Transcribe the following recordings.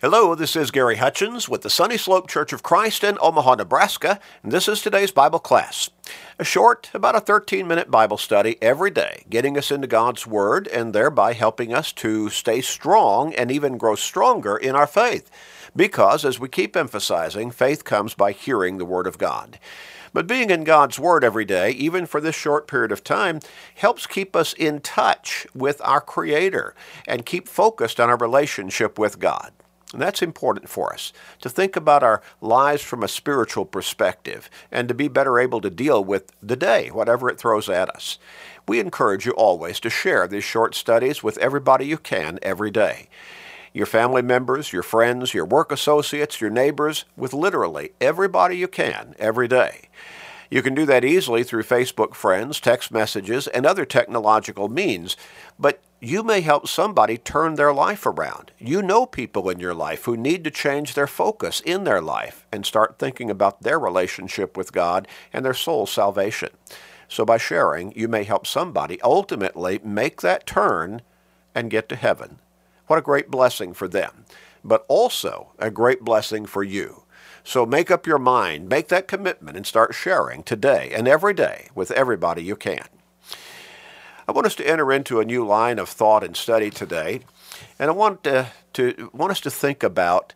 Hello, this is Gary Hutchins with the Sunny Slope Church of Christ in Omaha, Nebraska, and this is today's Bible class. A short, about a 13 minute Bible study every day, getting us into God's Word and thereby helping us to stay strong and even grow stronger in our faith. Because, as we keep emphasizing, faith comes by hearing the Word of God. But being in God's Word every day, even for this short period of time, helps keep us in touch with our Creator and keep focused on our relationship with God. And that's important for us to think about our lives from a spiritual perspective and to be better able to deal with the day, whatever it throws at us. We encourage you always to share these short studies with everybody you can every day. Your family members, your friends, your work associates, your neighbors, with literally everybody you can every day. You can do that easily through Facebook friends, text messages, and other technological means, but you may help somebody turn their life around. You know people in your life who need to change their focus in their life and start thinking about their relationship with God and their soul's salvation. So by sharing, you may help somebody ultimately make that turn and get to heaven. What a great blessing for them, but also a great blessing for you. So make up your mind, make that commitment, and start sharing today and every day with everybody you can. I want us to enter into a new line of thought and study today, and I want to, to want us to think about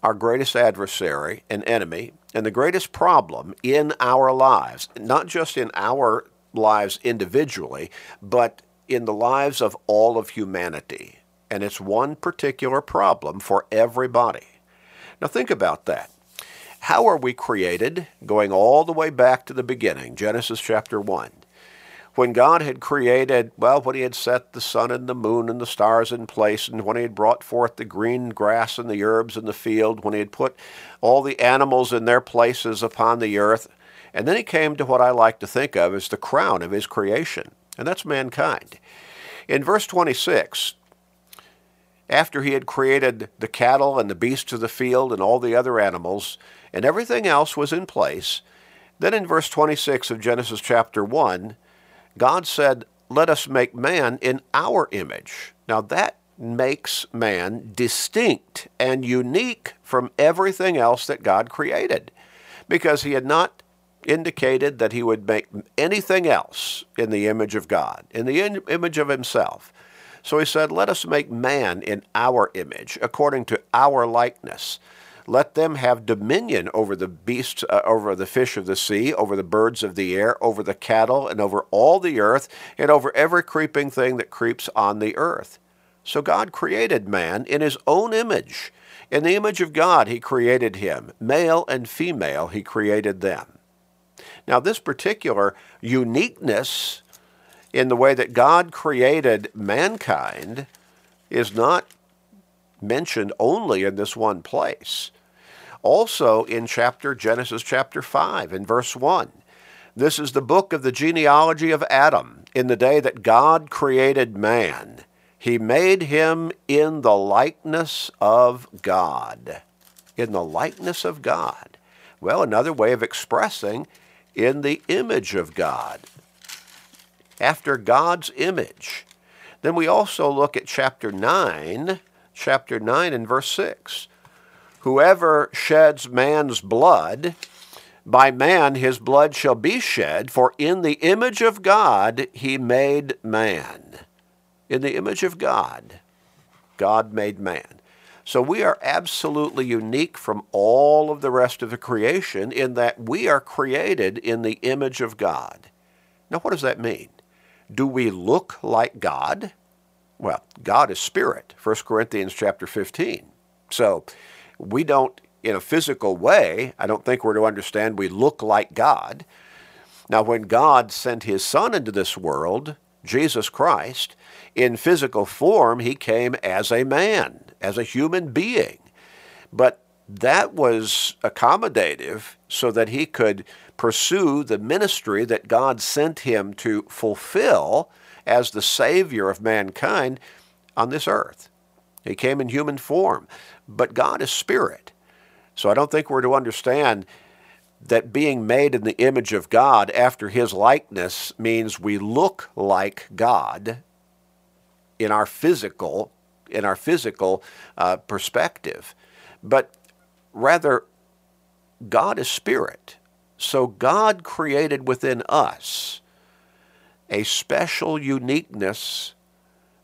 our greatest adversary and enemy and the greatest problem in our lives, not just in our lives individually, but in the lives of all of humanity. And it's one particular problem for everybody. Now, think about that. How are we created? Going all the way back to the beginning, Genesis chapter 1 when God had created, well, when He had set the sun and the moon and the stars in place, and when He had brought forth the green grass and the herbs in the field, when He had put all the animals in their places upon the earth, and then He came to what I like to think of as the crown of His creation, and that's mankind. In verse 26, after He had created the cattle and the beasts of the field and all the other animals, and everything else was in place, then in verse 26 of Genesis chapter 1, God said, Let us make man in our image. Now that makes man distinct and unique from everything else that God created because he had not indicated that he would make anything else in the image of God, in the in- image of himself. So he said, Let us make man in our image, according to our likeness. Let them have dominion over the beasts, uh, over the fish of the sea, over the birds of the air, over the cattle, and over all the earth, and over every creeping thing that creeps on the earth. So God created man in his own image. In the image of God, he created him. Male and female, he created them. Now, this particular uniqueness in the way that God created mankind is not mentioned only in this one place. Also in chapter Genesis chapter 5 in verse 1. This is the book of the genealogy of Adam. In the day that God created man, he made him in the likeness of God. In the likeness of God. Well, another way of expressing in the image of God. After God's image. Then we also look at chapter 9 chapter 9 and verse 6. Whoever sheds man's blood, by man his blood shall be shed, for in the image of God he made man. In the image of God, God made man. So we are absolutely unique from all of the rest of the creation in that we are created in the image of God. Now, what does that mean? Do we look like God? Well, God is spirit, 1 Corinthians chapter 15. So we don't, in a physical way, I don't think we're to understand we look like God. Now, when God sent his Son into this world, Jesus Christ, in physical form, he came as a man, as a human being. But that was accommodative so that he could pursue the ministry that God sent him to fulfill as the Savior of mankind on this earth. He came in human form, but God is spirit. So I don't think we're to understand that being made in the image of God after his likeness means we look like God in our physical in our physical uh, perspective, but rather God is spirit. So God created within us a special uniqueness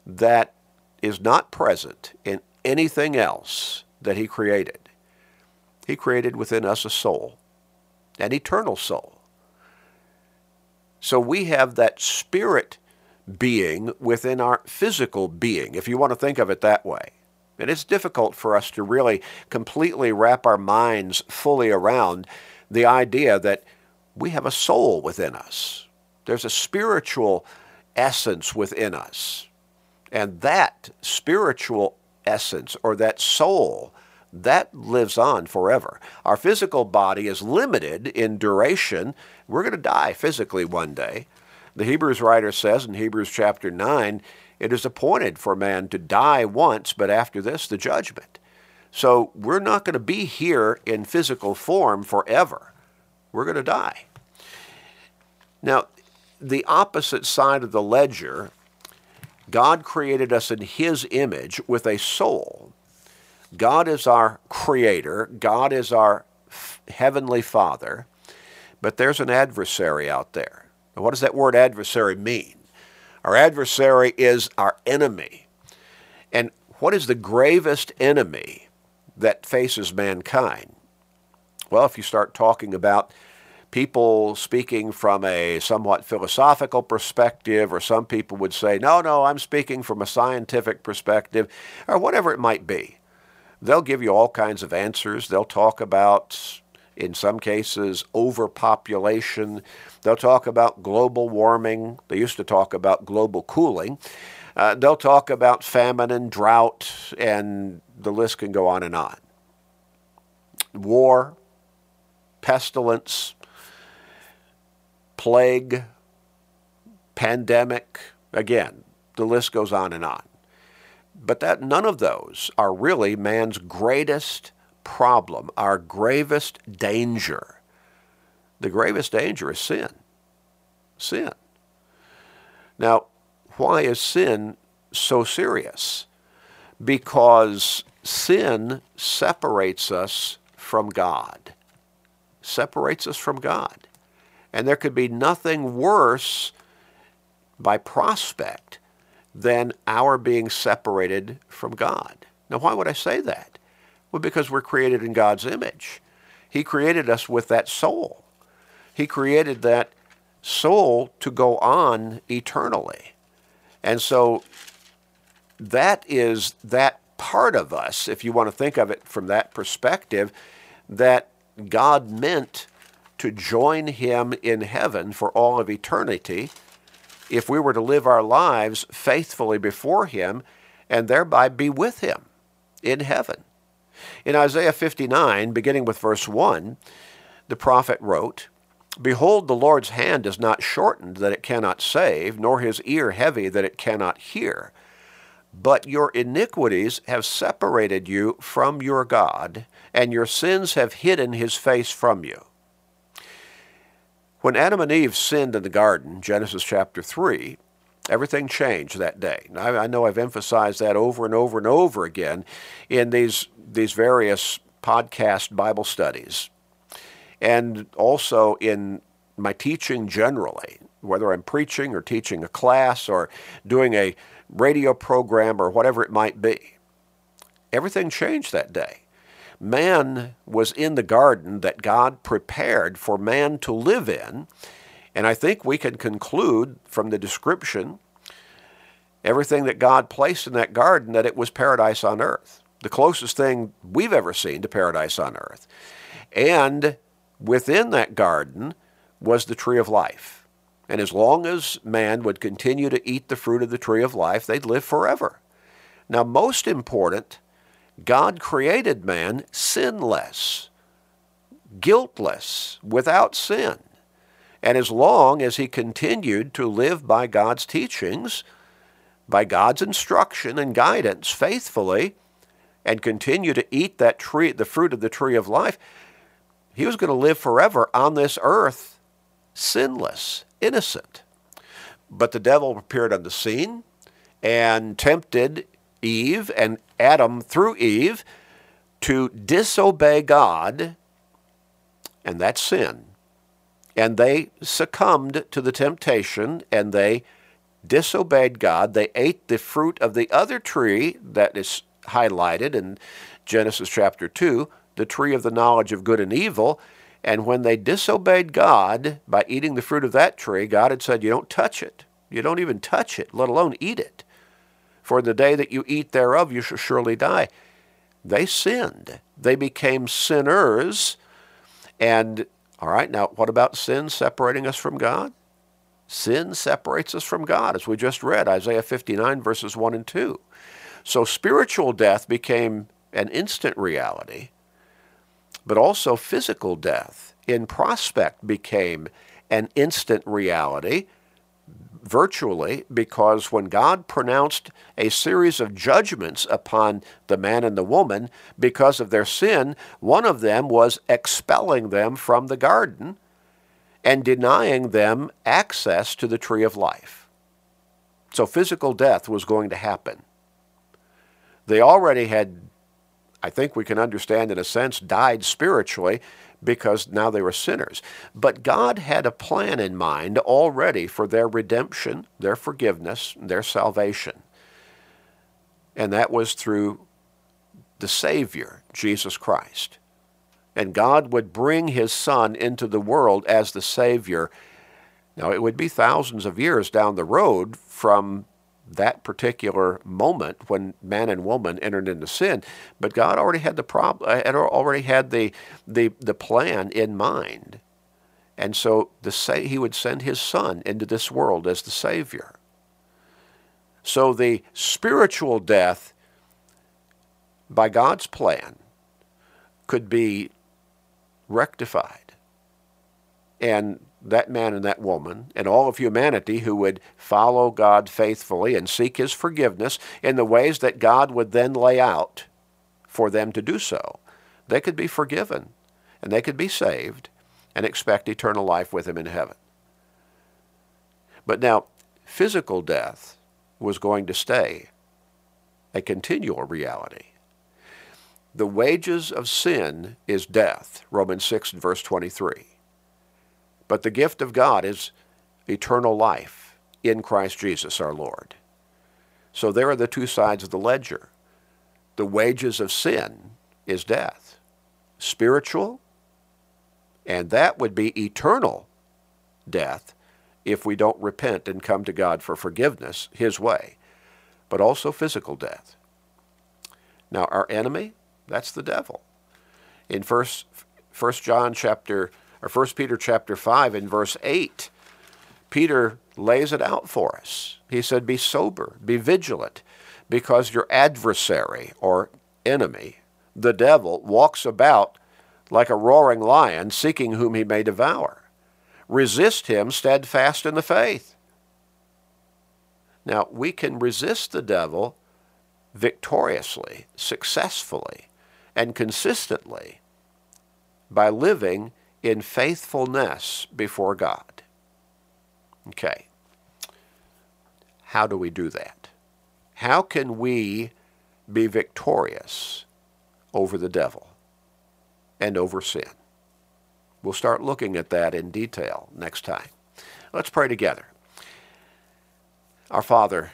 that is not present in anything else that He created. He created within us a soul, an eternal soul. So we have that spirit being within our physical being, if you want to think of it that way. And it's difficult for us to really completely wrap our minds fully around the idea that we have a soul within us. There's a spiritual essence within us. And that spiritual essence or that soul, that lives on forever. Our physical body is limited in duration. We're going to die physically one day. The Hebrews writer says in Hebrews chapter 9, it is appointed for man to die once, but after this, the judgment. So we're not going to be here in physical form forever. We're going to die. Now, the opposite side of the ledger, God created us in His image with a soul. God is our creator, God is our heavenly Father, but there's an adversary out there. What does that word adversary mean? Our adversary is our enemy. And what is the gravest enemy that faces mankind? Well, if you start talking about people speaking from a somewhat philosophical perspective, or some people would say, no, no, I'm speaking from a scientific perspective, or whatever it might be. They'll give you all kinds of answers. They'll talk about in some cases, overpopulation. They'll talk about global warming. They used to talk about global cooling. Uh, they'll talk about famine and drought, and the list can go on and on. War, pestilence, plague, pandemic, again, the list goes on and on. But that none of those are really man's greatest problem, our gravest danger. The gravest danger is sin. Sin. Now, why is sin so serious? Because sin separates us from God. Separates us from God. And there could be nothing worse by prospect than our being separated from God. Now, why would I say that? Well, because we're created in God's image. He created us with that soul. He created that soul to go on eternally. And so that is that part of us, if you want to think of it from that perspective, that God meant to join Him in heaven for all of eternity if we were to live our lives faithfully before Him and thereby be with Him in heaven. In Isaiah 59, beginning with verse 1, the prophet wrote, Behold, the Lord's hand is not shortened that it cannot save, nor his ear heavy that it cannot hear. But your iniquities have separated you from your God, and your sins have hidden his face from you. When Adam and Eve sinned in the garden, Genesis chapter 3, everything changed that day. Now, I know I've emphasized that over and over and over again in these these various podcast Bible studies, and also in my teaching generally, whether I'm preaching or teaching a class or doing a radio program or whatever it might be. Everything changed that day. Man was in the garden that God prepared for man to live in, and I think we can conclude from the description everything that God placed in that garden that it was paradise on earth the closest thing we've ever seen to paradise on earth. And within that garden was the tree of life. And as long as man would continue to eat the fruit of the tree of life, they'd live forever. Now, most important, God created man sinless, guiltless, without sin. And as long as he continued to live by God's teachings, by God's instruction and guidance faithfully, and continue to eat that tree, the fruit of the tree of life, he was going to live forever on this earth, sinless, innocent. But the devil appeared on the scene and tempted Eve and Adam through Eve to disobey God, and that's sin. And they succumbed to the temptation and they disobeyed God. They ate the fruit of the other tree that is highlighted in Genesis chapter 2, the tree of the knowledge of good and evil. And when they disobeyed God by eating the fruit of that tree, God had said, You don't touch it. You don't even touch it, let alone eat it. For the day that you eat thereof, you shall surely die. They sinned. They became sinners. And, all right, now what about sin separating us from God? Sin separates us from God, as we just read, Isaiah 59, verses 1 and 2. So spiritual death became an instant reality, but also physical death in prospect became an instant reality virtually because when God pronounced a series of judgments upon the man and the woman because of their sin, one of them was expelling them from the garden and denying them access to the tree of life. So physical death was going to happen. They already had, I think we can understand in a sense, died spiritually because now they were sinners. But God had a plan in mind already for their redemption, their forgiveness, their salvation. And that was through the Savior, Jesus Christ and God would bring his son into the world as the Savior. Now, it would be thousands of years down the road from that particular moment when man and woman entered into sin, but God already had the problem, uh, had already had the, the, the plan in mind. And so the say he would send his son into this world as the Savior. So the spiritual death by God's plan could be rectified. And that man and that woman and all of humanity who would follow God faithfully and seek his forgiveness in the ways that God would then lay out for them to do so, they could be forgiven and they could be saved and expect eternal life with him in heaven. But now, physical death was going to stay a continual reality. The wages of sin is death, Romans 6 and verse 23. But the gift of God is eternal life in Christ Jesus our Lord. So there are the two sides of the ledger. The wages of sin is death, spiritual, and that would be eternal death if we don't repent and come to God for forgiveness His way, but also physical death. Now, our enemy, that's the devil. In first First John chapter or First Peter chapter 5 in verse 8, Peter lays it out for us. He said, Be sober, be vigilant, because your adversary or enemy, the devil, walks about like a roaring lion, seeking whom he may devour. Resist him steadfast in the faith. Now, we can resist the devil victoriously, successfully, and consistently by living in faithfulness before God. Okay. How do we do that? How can we be victorious over the devil and over sin? We'll start looking at that in detail next time. Let's pray together. Our Father,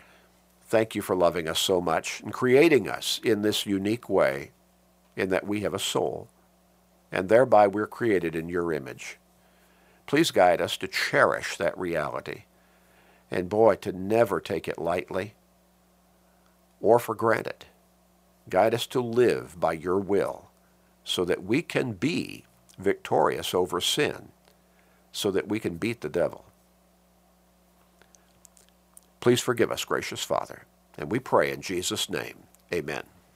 thank you for loving us so much and creating us in this unique way in that we have a soul, and thereby we're created in your image. Please guide us to cherish that reality, and boy, to never take it lightly or for granted. Guide us to live by your will so that we can be victorious over sin, so that we can beat the devil. Please forgive us, gracious Father, and we pray in Jesus' name. Amen.